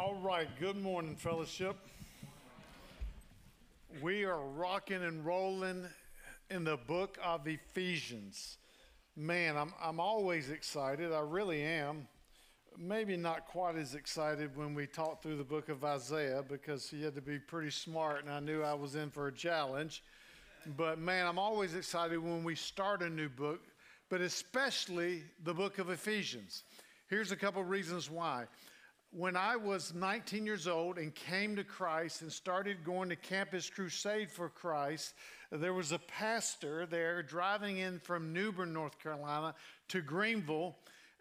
All right, good morning, fellowship. We are rocking and rolling in the book of Ephesians. Man, I'm, I'm always excited. I really am. Maybe not quite as excited when we talked through the book of Isaiah because he had to be pretty smart, and I knew I was in for a challenge. But man, I'm always excited when we start a new book, but especially the book of Ephesians. Here's a couple reasons why when I was 19 years old and came to Christ and started going to Campus Crusade for Christ, there was a pastor there driving in from New Bern, North Carolina to Greenville,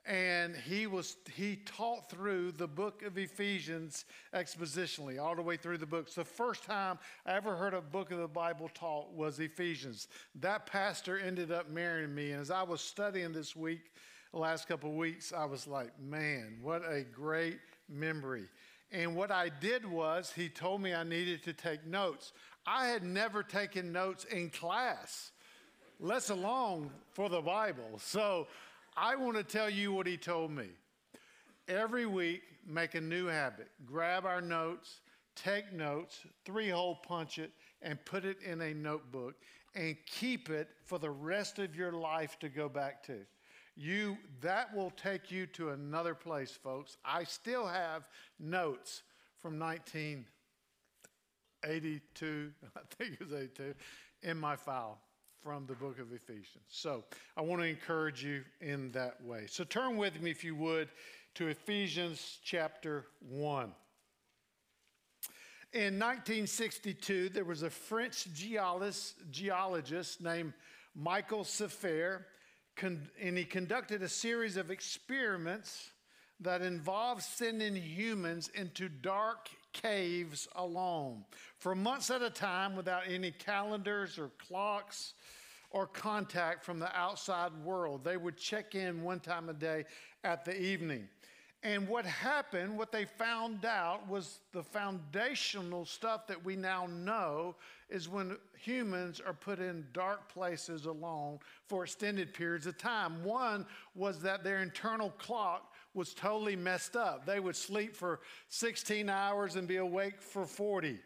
and he was he taught through the book of Ephesians expositionally, all the way through the book. It's the first time I ever heard a book of the Bible taught was Ephesians. That pastor ended up marrying me, and as I was studying this week, the last couple of weeks, I was like, man, what a great memory. And what I did was, he told me I needed to take notes. I had never taken notes in class, less alone for the Bible. So I want to tell you what he told me. Every week, make a new habit. Grab our notes, take notes, three hole punch it, and put it in a notebook and keep it for the rest of your life to go back to. You, that will take you to another place, folks. I still have notes from 1982, I think it was 82, in my file from the book of Ephesians. So I want to encourage you in that way. So turn with me, if you would, to Ephesians chapter 1. In 1962, there was a French geologist, geologist named Michael Siffre and he conducted a series of experiments that involved sending humans into dark caves alone for months at a time without any calendars or clocks or contact from the outside world. They would check in one time a day at the evening. And what happened, what they found out was the foundational stuff that we now know is when humans are put in dark places alone for extended periods of time. One was that their internal clock was totally messed up. They would sleep for 16 hours and be awake for 40.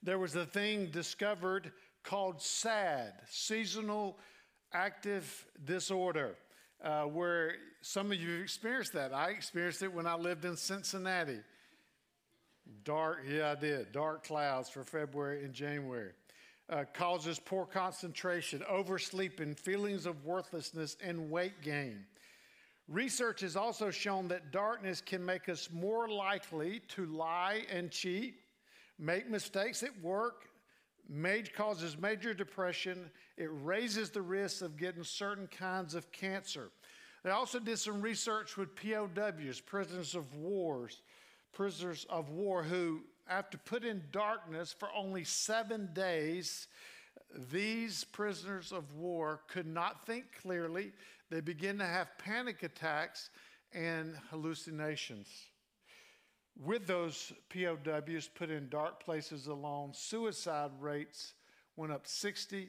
There was a thing discovered called SAD, seasonal affective disorder uh, where some of you have experienced that. I experienced it when I lived in Cincinnati. Dark, yeah, I did. Dark clouds for February and January. Uh, causes poor concentration, oversleeping, feelings of worthlessness, and weight gain. Research has also shown that darkness can make us more likely to lie and cheat, make mistakes at work, Causes major depression. It raises the risk of getting certain kinds of cancer. They also did some research with POWs, prisoners of wars, prisoners of war who, after put in darkness for only seven days, these prisoners of war could not think clearly. They begin to have panic attacks and hallucinations. With those POWs put in dark places alone, suicide rates went up 63%.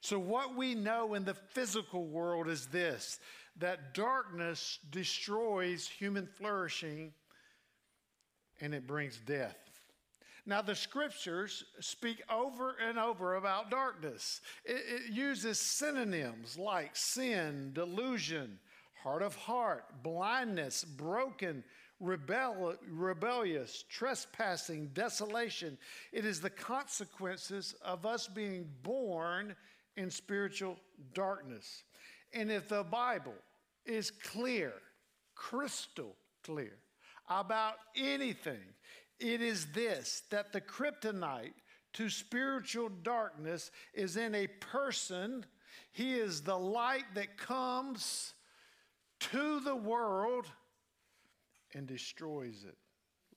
So, what we know in the physical world is this that darkness destroys human flourishing and it brings death. Now, the scriptures speak over and over about darkness. It, it uses synonyms like sin, delusion, hard of heart, blindness, broken, rebel, rebellious, trespassing, desolation. It is the consequences of us being born in spiritual darkness. And if the Bible is clear, crystal clear, about anything, it is this that the kryptonite to spiritual darkness is in a person. He is the light that comes to the world and destroys it.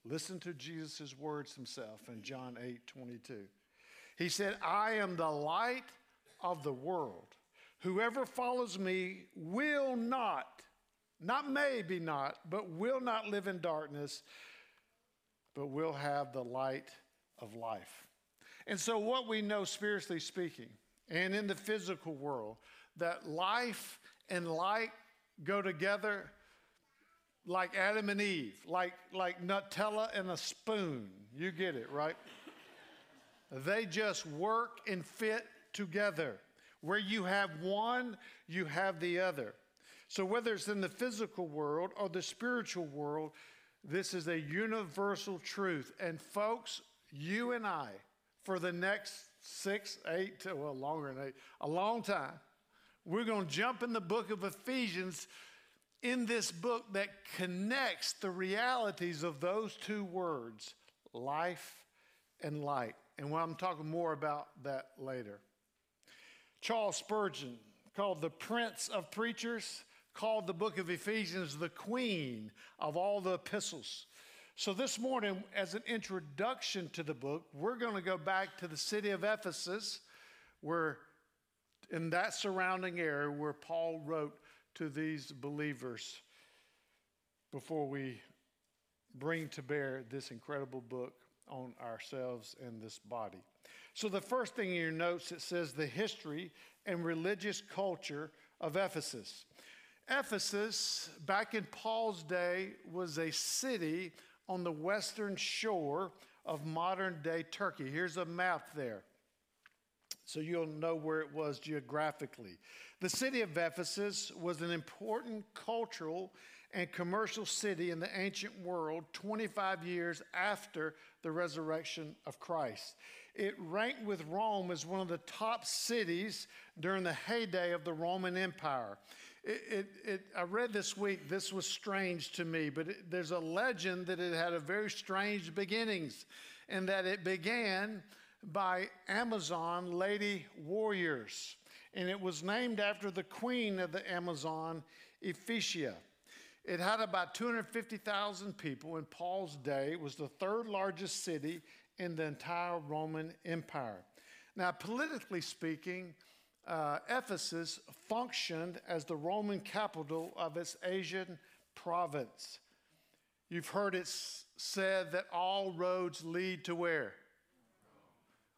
Listen to Jesus' words himself in John 8 22. He said, I am the light of the world. Whoever follows me will not, not maybe not, but will not live in darkness, but will have the light of life. And so, what we know spiritually speaking, and in the physical world, that life and light go together like Adam and Eve, like, like Nutella and a spoon. You get it, right? they just work and fit together. Where you have one, you have the other. So, whether it's in the physical world or the spiritual world, this is a universal truth. And, folks, you and I, for the next six, eight, oh, well, longer than eight, a long time, we're going to jump in the book of Ephesians in this book that connects the realities of those two words, life and light. And I'm talking more about that later. Charles Spurgeon, called the Prince of Preachers, called the book of Ephesians the queen of all the epistles. So, this morning, as an introduction to the book, we're going to go back to the city of Ephesus, where in that surrounding area where Paul wrote to these believers before we bring to bear this incredible book on ourselves and this body. So, the first thing in your notes, it says the history and religious culture of Ephesus. Ephesus, back in Paul's day, was a city on the western shore of modern day Turkey. Here's a map there so you'll know where it was geographically. The city of Ephesus was an important cultural and commercial city in the ancient world 25 years after the resurrection of Christ. It ranked with Rome as one of the top cities during the heyday of the Roman Empire. It, it, it, I read this week, this was strange to me, but there's a legend that it had a very strange beginnings and that it began by Amazon lady warriors. And it was named after the queen of the Amazon, Ephesia. It had about 250,000 people in Paul's day. It was the third largest city in the entire Roman Empire. Now, politically speaking, uh, Ephesus functioned as the Roman capital of its Asian province. You've heard it said that all roads lead to where?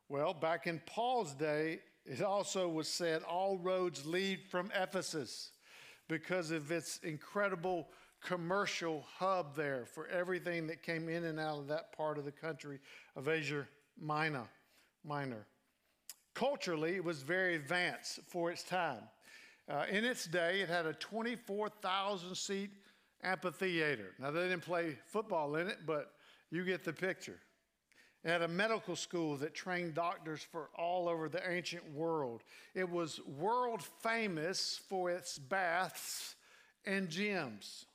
Well, back in Paul's day, it also was said all roads lead from Ephesus because of its incredible commercial hub there for everything that came in and out of that part of the country of Asia Minor. Minor. Culturally, it was very advanced for its time. Uh, in its day, it had a 24,000 seat amphitheater. Now, they didn't play football in it, but you get the picture. Had a medical school that trained doctors for all over the ancient world. It was world famous for its baths and gyms.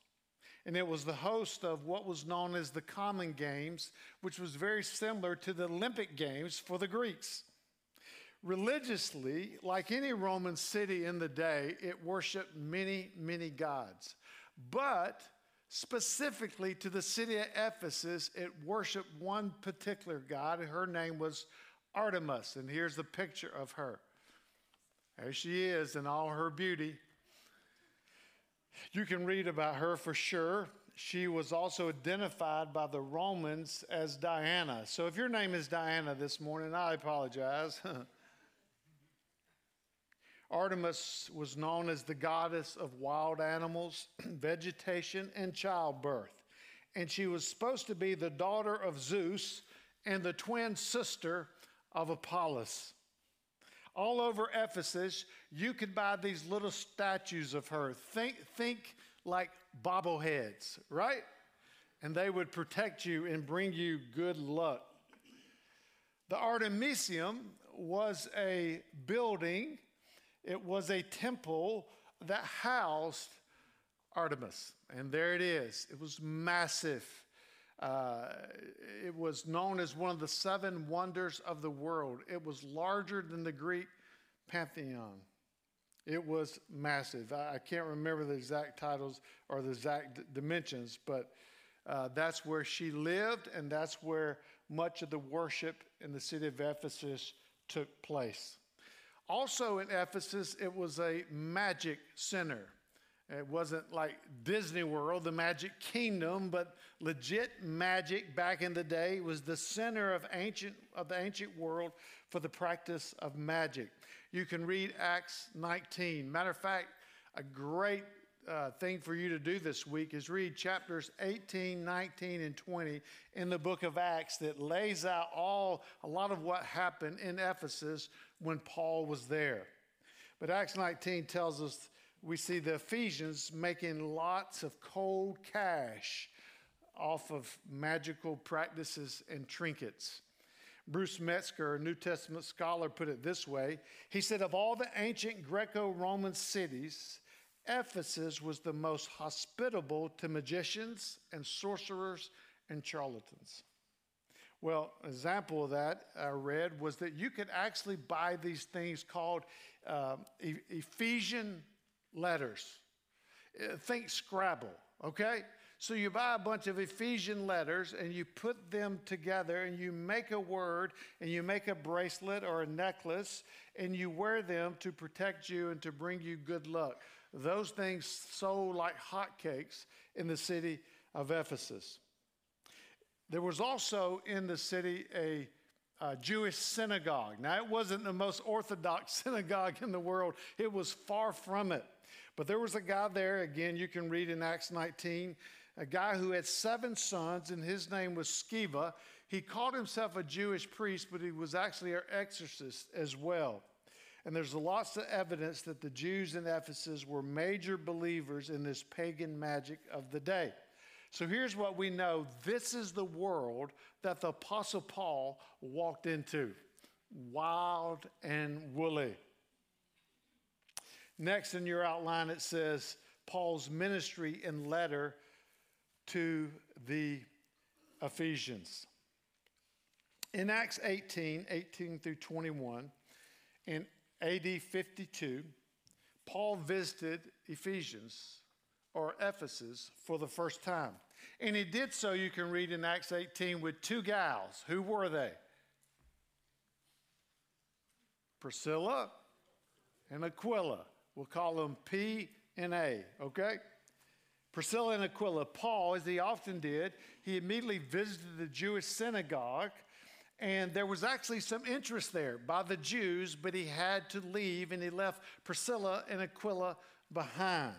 And it was the host of what was known as the Common Games, which was very similar to the Olympic Games for the Greeks. Religiously, like any Roman city in the day, it worshiped many, many gods. But specifically to the city of Ephesus, it worshiped one particular god, her name was Artemis. And here's the picture of her. There she is in all her beauty. You can read about her for sure. She was also identified by the Romans as Diana. So if your name is Diana this morning, I apologize. Artemis was known as the goddess of wild animals, vegetation, and childbirth. And she was supposed to be the daughter of Zeus and the twin sister of Apollos. All over Ephesus, you could buy these little statues of her. Think, think like bobbleheads, right? And they would protect you and bring you good luck. The Artemisium was a building it was a temple that housed Artemis. And there it is. It was massive. Uh, it was known as one of the seven wonders of the world. It was larger than the Greek Pantheon. It was massive. I, I can't remember the exact titles or the exact d- dimensions, but uh, that's where she lived, and that's where much of the worship in the city of Ephesus took place. Also in Ephesus, it was a magic center. It wasn't like Disney World, the Magic Kingdom, but legit magic back in the day was the center of ancient of the ancient world for the practice of magic. You can read Acts 19. Matter of fact, a great uh, thing for you to do this week is read chapters 18, 19, and 20 in the book of Acts that lays out all a lot of what happened in Ephesus when Paul was there. But Acts 19 tells us we see the Ephesians making lots of cold cash off of magical practices and trinkets. Bruce Metzger, a New Testament scholar, put it this way He said, Of all the ancient Greco Roman cities, Ephesus was the most hospitable to magicians and sorcerers and charlatans. Well, an example of that I read was that you could actually buy these things called uh, Ephesian letters. Uh, think Scrabble, okay? So you buy a bunch of Ephesian letters and you put them together and you make a word and you make a bracelet or a necklace and you wear them to protect you and to bring you good luck. Those things sold like hotcakes in the city of Ephesus. There was also in the city a, a, Jewish synagogue. Now, it wasn't the most orthodox synagogue in the world, it was far from it. But there was a guy there, again, you can read in Acts 19, a guy who had seven sons, and his name was Sceva. He called himself a Jewish priest, but he was actually an exorcist as well. And there's lots of evidence that the Jews in Ephesus were major believers in this pagan magic of the day. So here's what we know this is the world that the Apostle Paul walked into wild and woolly. Next in your outline, it says Paul's ministry and letter to the Ephesians. In Acts 18, 18 through 21, in AD 52, Paul visited Ephesians or Ephesus for the first time. And he did so, you can read in Acts 18, with two gals. Who were they? Priscilla and Aquila. We'll call them P and A, okay? Priscilla and Aquila. Paul, as he often did, he immediately visited the Jewish synagogue and there was actually some interest there by the Jews, but he had to leave and he left Priscilla and Aquila behind.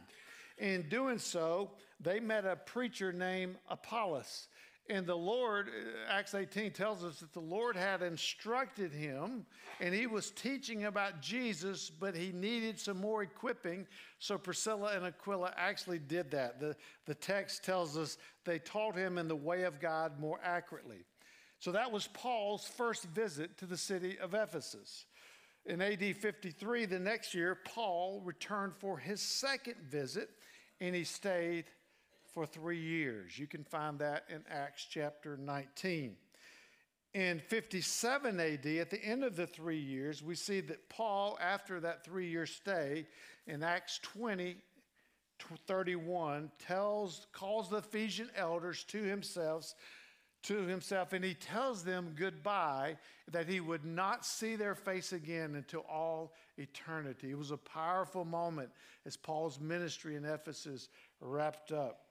In doing so, they met a preacher named Apollos. And the Lord, uh, Acts 18 tells us that the Lord had instructed him and he was teaching about Jesus, but he needed some more equipping. So Priscilla and Aquila actually did that. The, the text tells us they taught him in the way of God more accurately. So that was Paul's first visit to the city of Ephesus. In AD 53, the next year, Paul returned for his second visit and he stayed for three years. You can find that in Acts chapter 19. In 57 AD, at the end of the three years, we see that Paul, after that three year stay, in Acts 20, 31, tells, calls the Ephesian elders to himself to himself and he tells them goodbye that he would not see their face again until all eternity. It was a powerful moment as Paul's ministry in Ephesus wrapped up.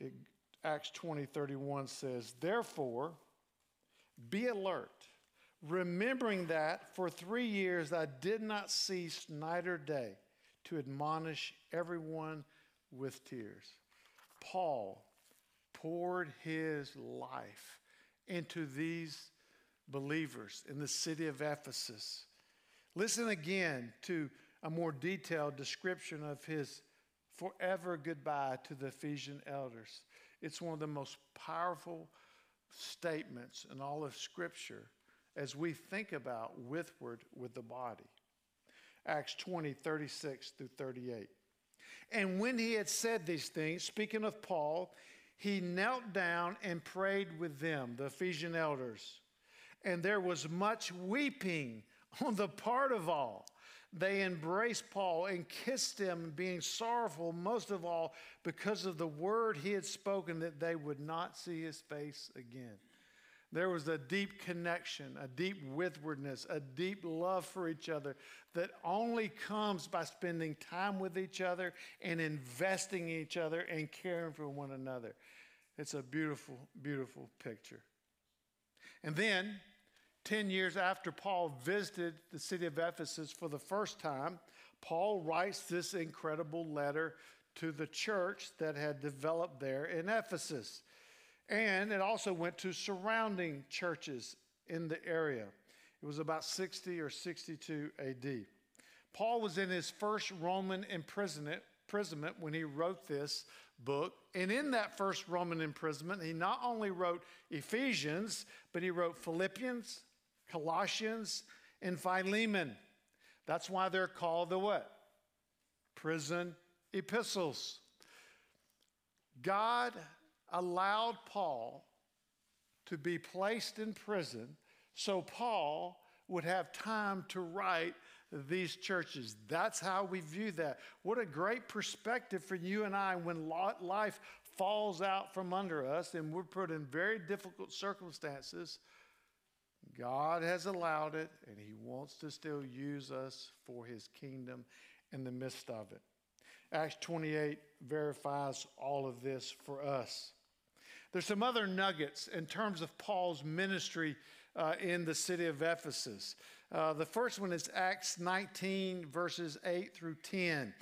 It, Acts 20 31 says, Therefore, be alert, remembering that for three years I did not cease night or day to admonish everyone with tears. Paul poured his life into these believers in the city of Ephesus. Listen again to a more detailed description of his forever goodbye to the Ephesian elders. It's one of the most powerful statements in all of Scripture as we think about withward with the body. Acts 20, 36 through 38. And when he had said these things, speaking of Paul, he knelt down and prayed with them, the Ephesian elders. And there was much weeping on the part of all. They embraced Paul and kissed him, being sorrowful most of all because of the word he had spoken that they would not see his face again. There was a deep connection, a deep withwardness, a deep love for each other that only comes by spending time with each other and investing in each other and caring for one another. It's a beautiful, beautiful picture. And then, 10 years after Paul visited the city of Ephesus for the first time, Paul writes this incredible letter to the church that had developed there in Ephesus. And it also went to surrounding churches in the area. It was about 60 or 62 AD. Paul was in his first Roman imprisonment, imprisonment when he wrote this book. And in that first Roman imprisonment, he not only wrote Ephesians, but he wrote Philippians, Colossians, and Philemon. That's why they're called the what? Prison epistles. God allowed Paul to be placed in prison so Paul would have time to write these churches. That's how we view that. What a great perspective for you and I when life falls out from under us and we're put in very difficult circumstances. God has allowed it, and He wants to still use us for His kingdom in the midst of it. Acts 28 verifies all of this for us. There's some other nuggets in terms of Paul's ministry uh, in the city of Ephesus. Uh, the first one is Acts 19, verses 8 through 10.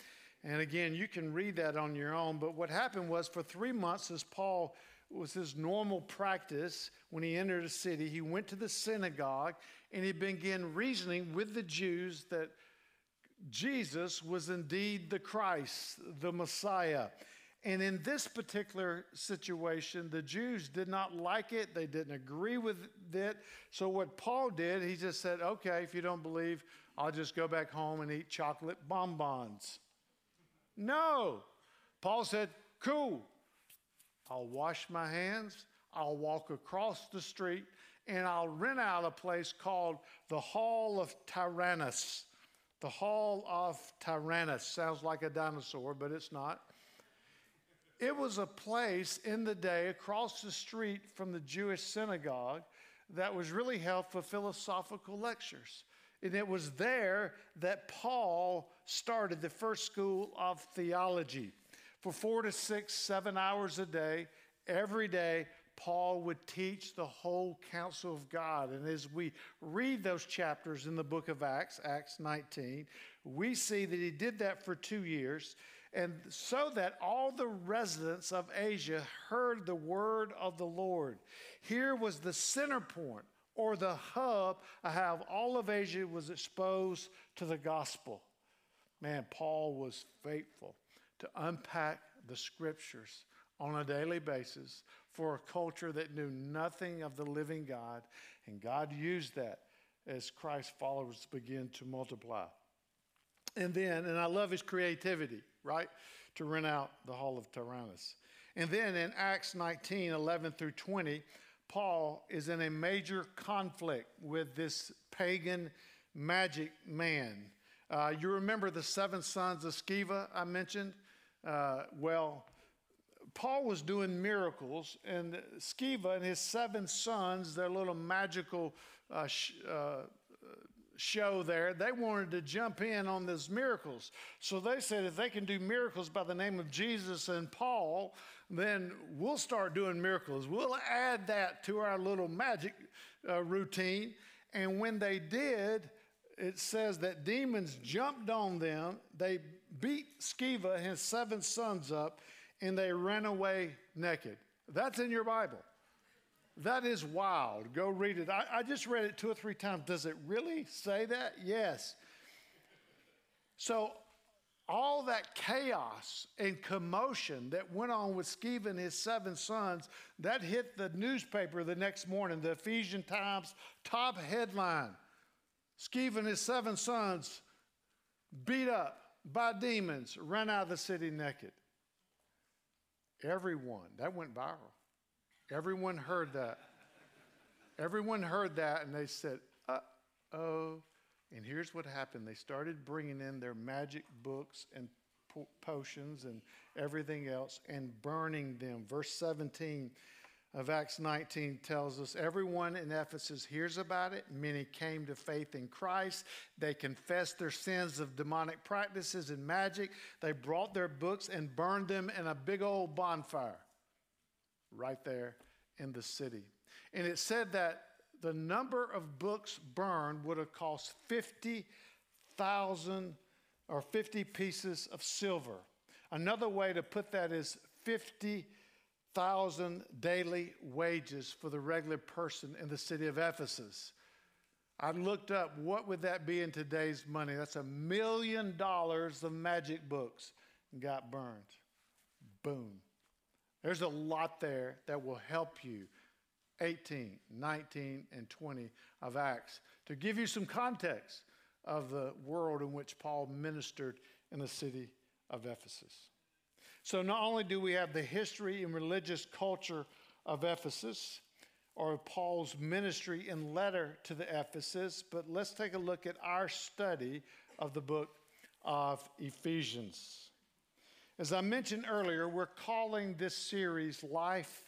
And again, you can read that on your own. But what happened was for three months, as Paul was his normal practice when he entered a city, he went to the synagogue and he began reasoning with the Jews that Jesus was indeed the Christ, the Messiah. And in this particular situation, the Jews did not like it. They didn't agree with it. So, what Paul did, he just said, okay, if you don't believe, I'll just go back home and eat chocolate bonbons. No. Paul said, cool. I'll wash my hands, I'll walk across the street, and I'll rent out a place called the Hall of Tyrannus. The Hall of Tyrannus sounds like a dinosaur, but it's not. It was a place in the day across the street from the Jewish synagogue that was really held for philosophical lectures. And it was there that Paul started the first school of theology. For four to six, seven hours a day, every day, Paul would teach the whole counsel of God. And as we read those chapters in the book of Acts, Acts 19, we see that he did that for two years. And so that all the residents of Asia heard the word of the Lord. Here was the center point or the hub of how all of Asia was exposed to the gospel. Man, Paul was faithful to unpack the scriptures on a daily basis for a culture that knew nothing of the living God. And God used that as Christ's followers begin to multiply. And then, and I love his creativity, right? To rent out the Hall of Tyrannus. And then in Acts 19 11 through 20, Paul is in a major conflict with this pagan magic man. Uh, you remember the seven sons of Sceva I mentioned? Uh, well, Paul was doing miracles, and Sceva and his seven sons, their little magical uh, sh- uh, show there, they wanted to jump in on these miracles. So they said if they can do miracles by the name of Jesus and Paul, then we'll start doing miracles. We'll add that to our little magic uh, routine. And when they did, it says that demons jumped on them. They beat Sceva and his seven sons up and they ran away naked. That's in your Bible. That is wild. Go read it. I, I, just read it two or three times. Does it really say that? Yes. So, all that chaos and commotion that went on with Sceva and his seven sons, that hit the newspaper the next morning, the Ephesian Times top headline. Sceva and his seven sons beat up by demons, ran out of the city naked. Everyone, that went viral. Everyone heard that. Everyone heard that and they said, uh oh. And here's what happened they started bringing in their magic books and po- potions and everything else and burning them. Verse 17 of Acts 19 tells us everyone in Ephesus hears about it. Many came to faith in Christ. They confessed their sins of demonic practices and magic. They brought their books and burned them in a big old bonfire right there in the city. And it said that the number of books burned would have cost 50,000 or 50 pieces of silver. Another way to put that is 50,000 daily wages for the regular person in the city of Ephesus. I looked up what would that be in today's money. That's a million dollars of magic books got burned. Boom. There's a lot there that will help you. 18, 19, and 20 of Acts. To give you some context of the world in which Paul ministered in the city of Ephesus. So, not only do we have the history and religious culture of Ephesus, or Paul's ministry and letter to the Ephesus, but let's take a look at our study of the book of Ephesians. As I mentioned earlier, we're calling this series Life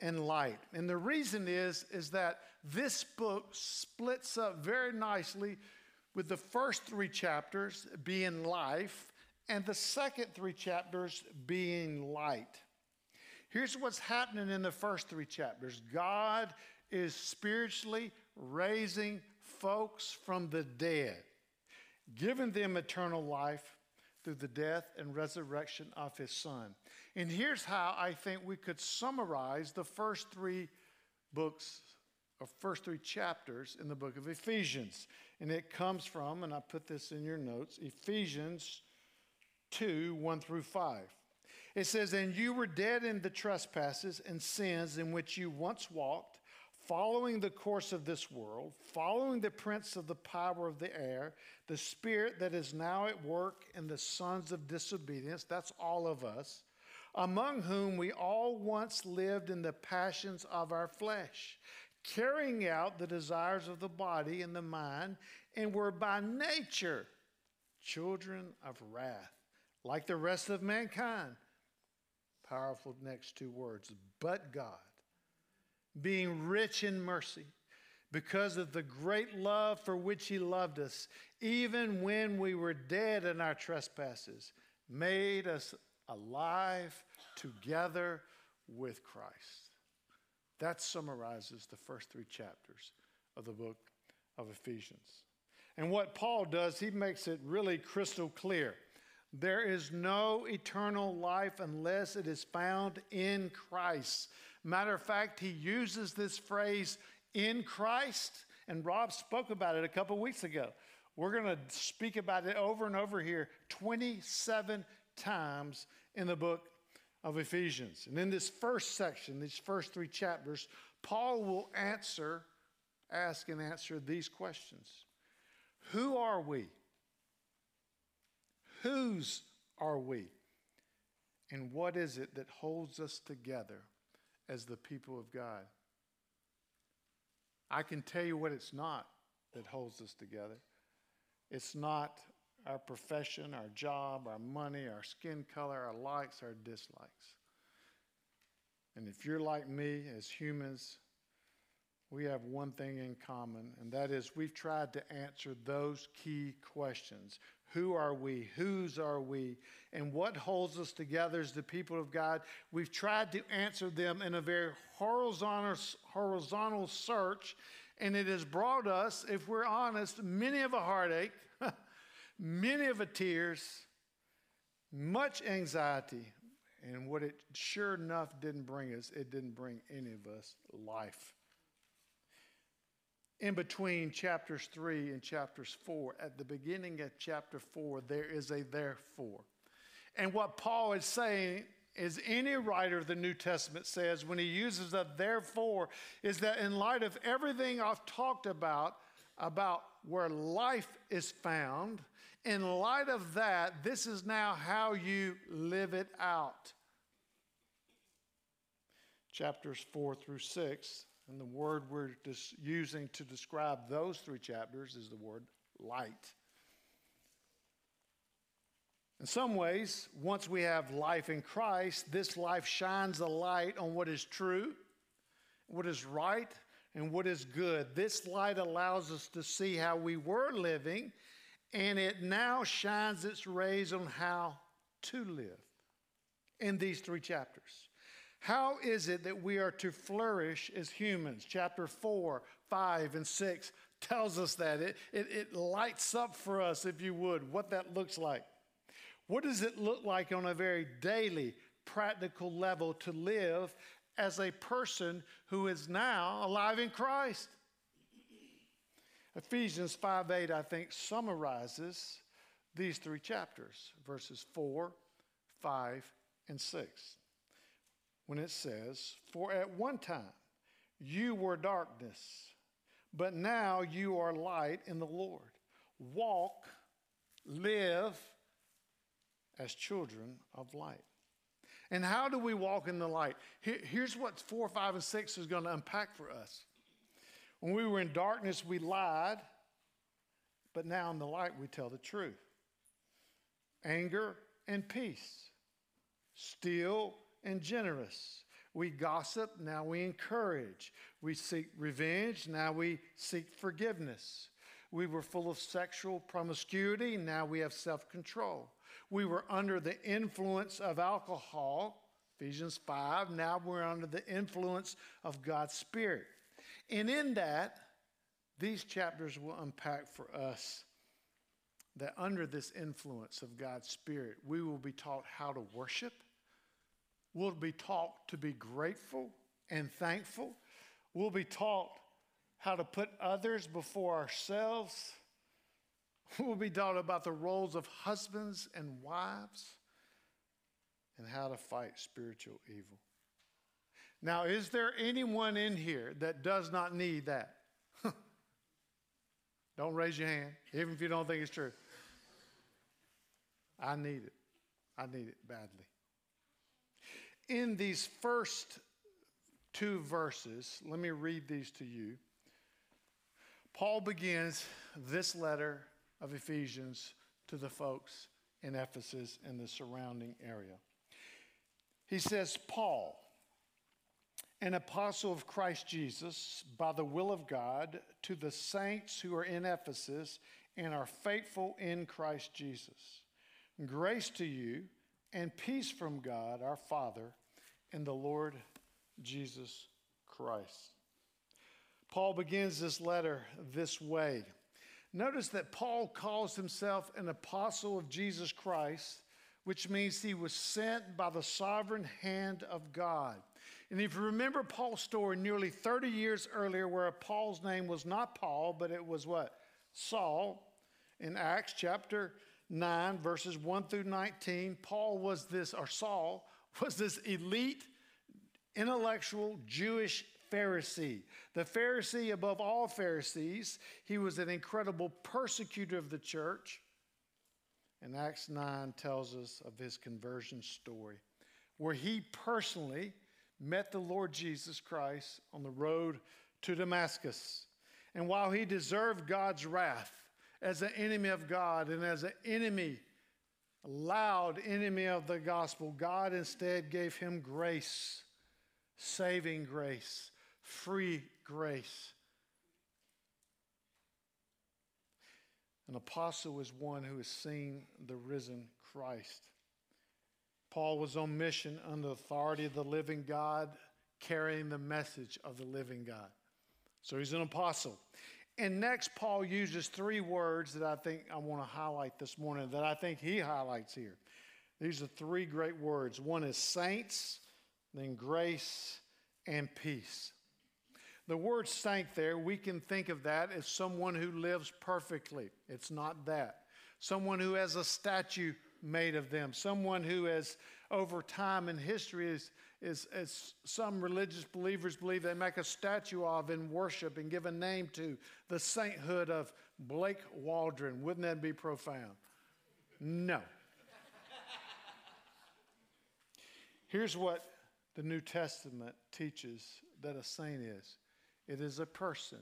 and Light. And the reason is is that this book splits up very nicely with the first 3 chapters being life and the second 3 chapters being light. Here's what's happening in the first three chapters God is spiritually raising folks from the dead, giving them eternal life through the death and resurrection of his son. And here's how I think we could summarize the first three books or first three chapters in the book of Ephesians. And it comes from, and I put this in your notes, Ephesians 2 1 through 5. It says, And you were dead in the trespasses and sins in which you once walked, following the course of this world, following the prince of the power of the air, the spirit that is now at work in the sons of disobedience. That's all of us. Among whom we all once lived in the passions of our flesh, carrying out the desires of the body and the mind, and were by nature children of wrath, like the rest of mankind powerful next two words, but God, being rich in mercy, because of the great love for which He loved us, even when we were dead in our trespasses, made us alive together with Christ. That summarizes the first three chapters of the book of Ephesians. And what Paul does, he makes it really crystal clear. There is no eternal life unless it is found in Christ. Matter of fact, he uses this phrase in Christ, and Rob spoke about it a couple weeks ago. We're going to speak about it over and over here 27 times in the book of Ephesians. And in this first section, these first three chapters, Paul will answer, ask, and answer these questions Who are we? Whose are we? And what is it that holds us together as the people of God? I can tell you what it's not that holds us together. It's not our profession, our job, our money, our skin color, our likes, our dislikes. And if you're like me, as humans, we have one thing in common, and that is we've tried to answer those key questions who are we? Whose are we? And what holds us together as the people of God? We've tried to answer them in a very horizontal, horizontal search, and it has brought us, if we're honest, many of a heartache, many of a tears, much anxiety. And what it sure enough didn't bring us, it didn't bring any of us life in between chapters 3 and chapters 4, at the beginning of chapter 4, there is a therefore. And what Paul is saying is any writer of the New Testament says when he uses a therefore is that in light of everything I've talked about, about where life is found, in light of that, this is now how you live it out. Chapters 4 through 6 and the word we're using to describe those three chapters is the word light. In some ways, once we have life in Christ, this life shines a light on what is true, what is right, and what is good. This light allows us to see how we were living, and it now shines its rays on how to live in these three chapters. How is it that we are to flourish as humans? Chapter 4, 5, and 6 tells us that. It, it, it lights up for us, if you would, what that looks like. What does it look like on a very daily, practical level to live as a person who is now alive in Christ? Ephesians 5 8, I think, summarizes these three chapters, verses 4, 5, and 6. When it says, For at one time you were darkness, but now you are light in the Lord. Walk, live as children of light. And how do we walk in the light? here's what 4, 5, and 6 is going to unpack for us. When we were in darkness, we lied, but now in the light, we tell the truth. Anger and peace, still and generous. We gossip, now we encourage. We seek revenge, now we seek forgiveness. We were full of sexual promiscuity, now we have self control. We were under the influence of alcohol, Ephesians 5, now we're under the influence of God's Spirit. And in that, these chapters will unpack for us that under this influence of God's Spirit, we will be taught how to worship. We'll be taught to be grateful and thankful. We'll be taught how to put others before ourselves. We'll be taught about the roles of husbands and wives and how to fight spiritual evil. Now, is there anyone in here that does not need that? don't raise your hand, even if you don't think it's true. I need it. I need it badly. In these first two verses, let me read these to you. Paul begins this letter of Ephesians to the folks in Ephesus and the surrounding area. He says, Paul, an apostle of Christ Jesus, by the will of God, to the saints who are in Ephesus and are faithful in Christ Jesus. Grace to you and peace from God our Father and the Lord Jesus Christ. Paul begins this letter this way. Notice that Paul calls himself an apostle of Jesus Christ, which means he was sent by the sovereign hand of God. And if you remember Paul's story nearly 30 years earlier, where Paul's name was not Paul, but it was what? Saul. In Acts chapter 9, verses 1 through 19, Paul was this, or Saul was this elite, intellectual Jewish Pharisee. The Pharisee above all Pharisees. He was an incredible persecutor of the church. And Acts 9 tells us of his conversion story, where he personally met the Lord Jesus Christ on the road to Damascus. And while he deserved God's wrath as an enemy of God and as an enemy, loud enemy of the gospel, God instead gave him grace, saving grace, free grace. An apostle is one who has seen the risen Christ. Paul was on mission under the authority of the living God, carrying the message of the living God. So he's an apostle. And next, Paul uses three words that I think I want to highlight this morning, that I think he highlights here. These are three great words one is saints, then grace, and peace. The word saint there, we can think of that as someone who lives perfectly. It's not that. Someone who has a statue made of them. Someone who has, over time in history, is, is, as some religious believers believe, they make a statue of in worship and give a name to the sainthood of Blake Waldron. Wouldn't that be profound? No. Here's what the New Testament teaches that a saint is it is a person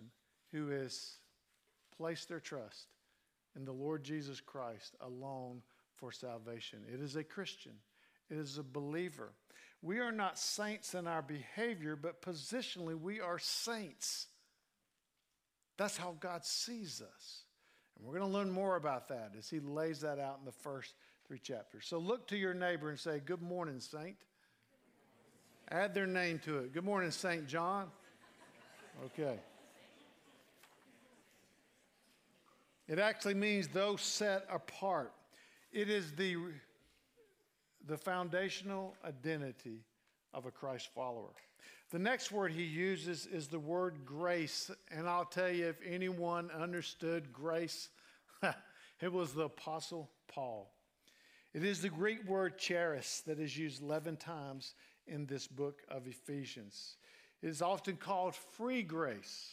who has placed their trust in the Lord Jesus Christ alone for salvation. It is a Christian, it is a believer. We are not saints in our behavior, but positionally, we are saints. That's how God sees us. And we're going to learn more about that as He lays that out in the first three chapters. So look to your neighbor and say, Good morning, Saint. Add their name to it. Good morning, St. John. Okay. It actually means those set apart. It is the, the foundational identity of a Christ follower. The next word he uses is the word grace. And I'll tell you, if anyone understood grace, it was the Apostle Paul. It is the Greek word charis that is used 11 times in this book of Ephesians. It is often called free grace.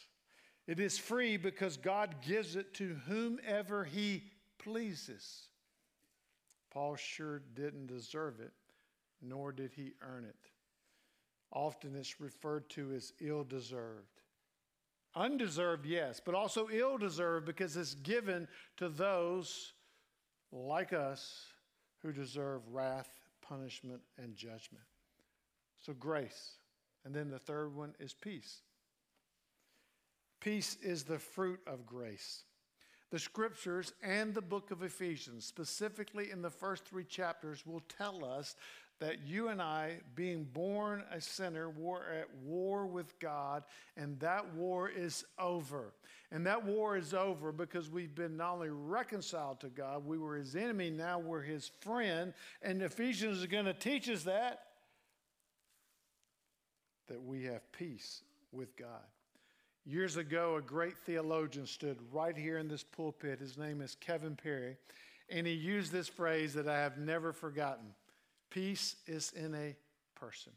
It is free because God gives it to whomever he pleases. Paul sure didn't deserve it, nor did he earn it. Often it's referred to as ill deserved. Undeserved, yes, but also ill deserved because it's given to those like us who deserve wrath, punishment, and judgment. So, grace. And then the third one is peace. Peace is the fruit of grace. The scriptures and the book of Ephesians, specifically in the first three chapters, will tell us that you and I, being born a sinner, were at war with God, and that war is over. And that war is over because we've been not only reconciled to God, we were his enemy, now we're his friend. And Ephesians is going to teach us that, that we have peace with God. Years ago, a great theologian stood right here in this pulpit. His name is Kevin Perry, and he used this phrase that I have never forgotten. Peace is in a person.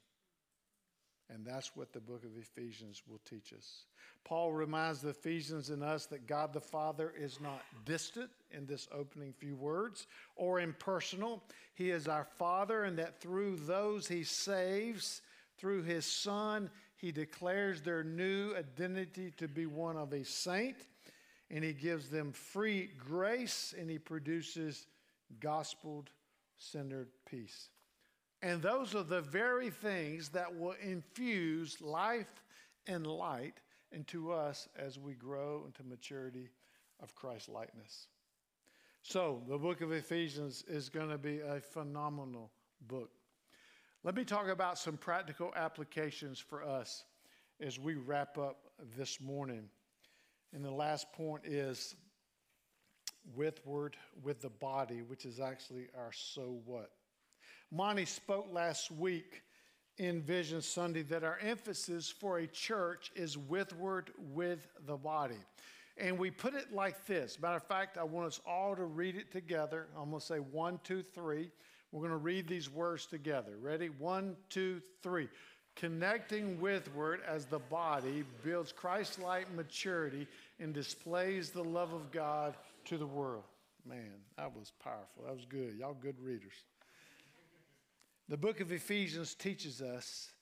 And that's what the book of Ephesians will teach us. Paul reminds the Ephesians and us that God the Father is not distant in this opening few words or impersonal. He is our Father, and that through those he saves, through his Son, he declares their new identity to be one of a saint, and he gives them free grace, and he produces gospel centered peace. And those are the very things that will infuse life and light into us as we grow into maturity of Christ likeness. So, the book of Ephesians is going to be a phenomenal book. Let me talk about some practical applications for us as we wrap up this morning. And the last point is with word, with the body, which is actually our so what. Monty spoke last week in Vision Sunday that our emphasis for a church is withward with the body. And we put it like this. Matter of fact, I want us all to read it together. I'm going to say one, two, three. We're going to read these words together. Ready? One, two, three. Connecting withward as the body builds Christ like maturity and displays the love of God to the world. Man, that was powerful. That was good. Y'all good readers. The book of Ephesians teaches us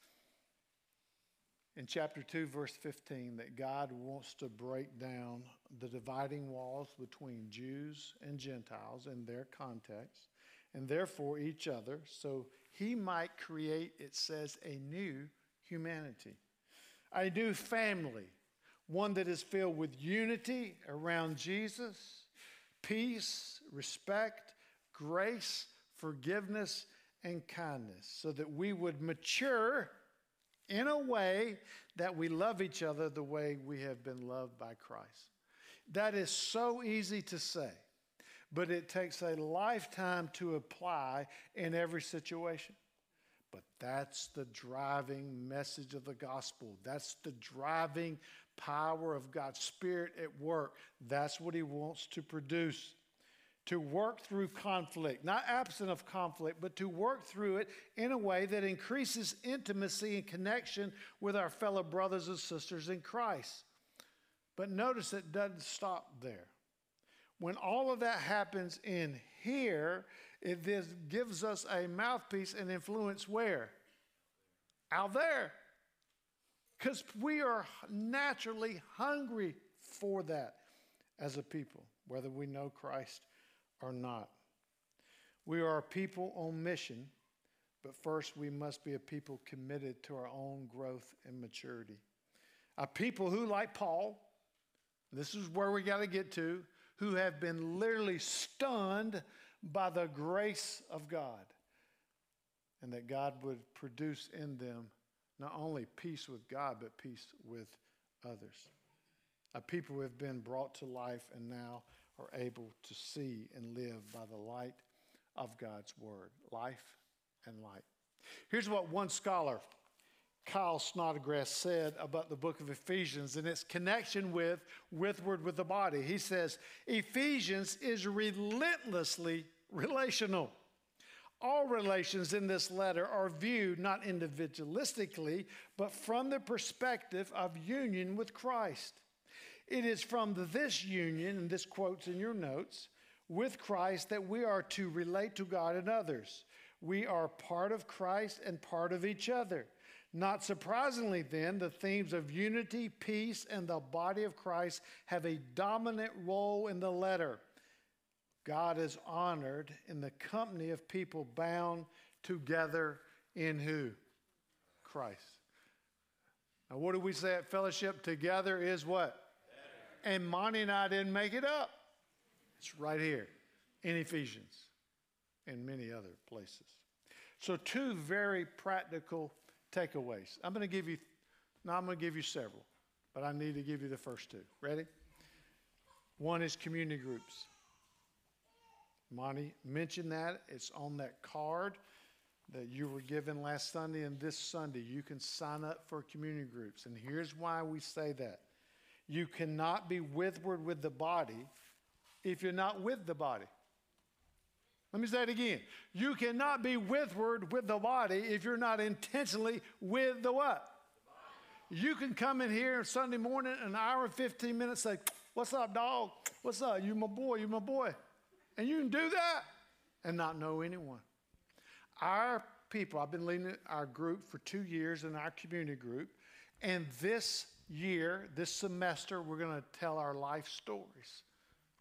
in chapter 2, verse 15, that God wants to break down the dividing walls between Jews and Gentiles in their context, and therefore each other, so he might create, it says, a new humanity, a new family, one that is filled with unity around Jesus, peace, respect, grace, forgiveness, and kindness, so that we would mature in a way that we love each other the way we have been loved by Christ. That is so easy to say, but it takes a lifetime to apply in every situation. But that's the driving message of the gospel. That's the driving power of God's Spirit at work. That's what He wants to produce to work through conflict, not absent of conflict, but to work through it in a way that increases intimacy and connection with our fellow brothers and sisters in Christ. But notice it doesn't stop there. When all of that happens in here, it gives us a mouthpiece and influence where? Out there. Because we are naturally hungry for that as a people, whether we know Christ or not. We are a people on mission, but first we must be a people committed to our own growth and maturity. A people who, like Paul, this is where we got to get to, who have been literally stunned by the grace of God, and that God would produce in them not only peace with God, but peace with others. A people who have been brought to life and now are able to see and live by the light of God's word. Life and light. Here's what one scholar, Klyne Snodgrass, said about the book of Ephesians and its connection with withward with the body. He says, Ephesians is relentlessly relational. All relations in this letter are viewed not individualistically, but from the perspective of union with Christ. It is from this union, and this quote's in your notes, with Christ that we are to relate to God and others. We are part of Christ and part of each other. Not surprisingly, then, the themes of unity, peace, and the body of Christ have a dominant role in the letter. God is honored in the company of people bound together in who? Christ. Now, what do we say at fellowship? Together is what? Better. And Monty and I didn't make it up. It's right here in Ephesians and many other places. So, two very practical takeaways. I'm going to give you, no, I'm going to give you several, but I need to give you the first two. Ready? One is community groups. Monty mentioned that. It's on that card that you were given last Sunday and this Sunday. You can sign up for community groups. And here's why we say that you cannot be withward with the body if you're not with the body. Let me say it again. You cannot be withward with the body if you're not intentionally with the what? You can come in here Sunday morning, an hour and 15 minutes, say, What's up, dog? What's up? You my boy, you my boy. And you can do that and not know anyone. Our people, I've been leading our group for two years in our community group. And this year, this semester, we're going to tell our life stories.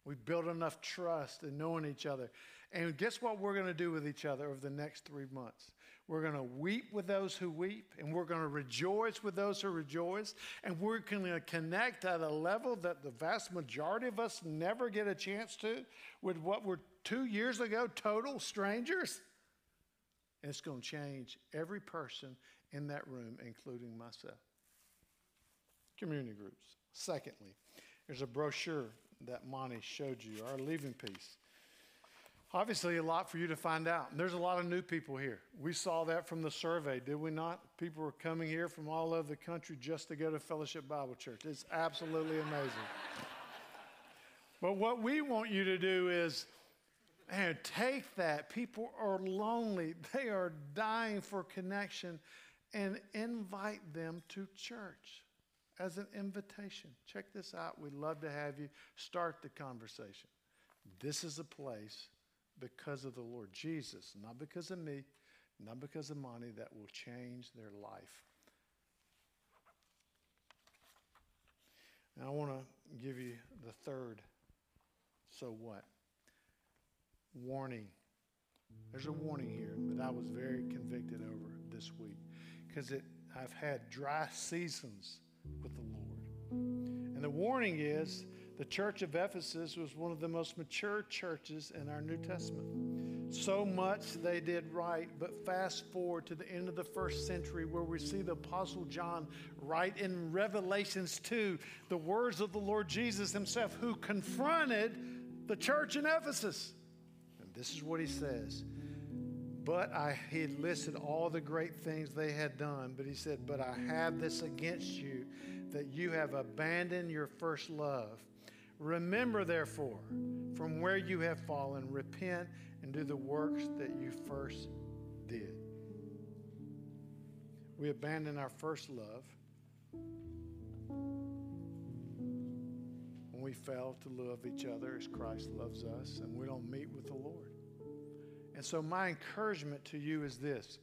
We've built enough trust in knowing each other. And guess what we're going to do with each other over the next three months? We're going to weep with those who weep, and we're going to rejoice with those who rejoice, and we're going to connect at a level that the vast majority of us never get a chance to with what were two years ago total strangers. And it's going to change every person in that room, including myself. Community groups. Secondly, there's a brochure that Monty showed you, our leaving piece. Obviously, a lot for you to find out. there's a lot of new people here. We saw that from the survey, did we not? People were coming here from all over the country just to go to Fellowship Bible Church. It's absolutely amazing. but what we want you to do is, man, take that. People are lonely, they are dying for connection, and invite them to church as an invitation. Check this out. We'd love to have you start the conversation. This is a place because of the Lord Jesus, not because of me, not because of money, that will change their life. Now, I want to give you the third so what? Warning. There's a warning here that I was very convicted over this week because I've had dry seasons with the Lord. And the warning is the church of Ephesus was one of the most mature churches in our New Testament. So much they did right, but fast forward to the end of the first century where we see the Apostle John write in Revelations 2 the words of the Lord Jesus himself who confronted the church in Ephesus. And this is what he says. But I, he listed all the great things they had done, but he said, But I have this against you, that you have abandoned your first love. Remember, therefore, from where you have fallen, repent and do the works that you first did. We abandon our first love when we fail to love each other as Christ loves us and we don't meet with the Lord. And so, my encouragement to you is this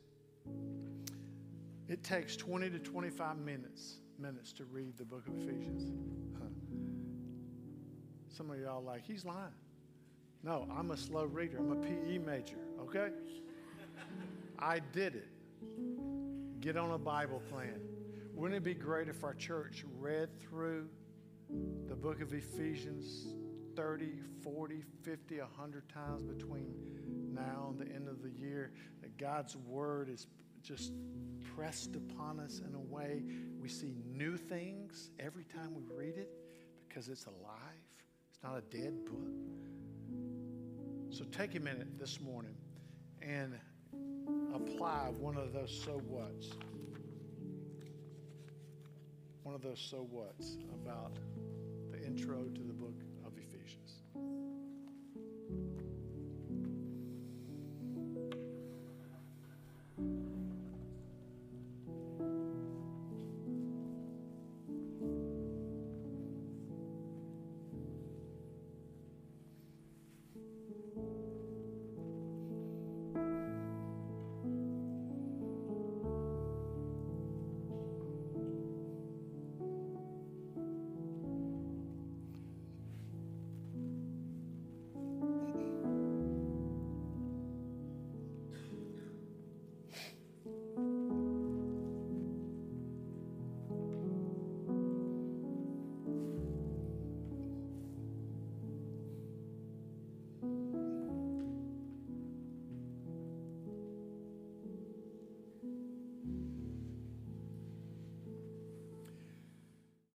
it takes 20 to 25 minutes minutes to read the book of Ephesians. Some of y'all like, he's lying. No, I'm a slow reader. I'm a PE major, okay? I did it. Get on a Bible plan. Wouldn't it be great if our church read through the book of Ephesians 30, 40, 50, 100 times between now and the end of the year? That God's word is just pressed upon us in a way we see new things every time we read it because it's alive not a dead book. So take a minute this morning and apply one of those so whats. One of those so whats about the intro to the book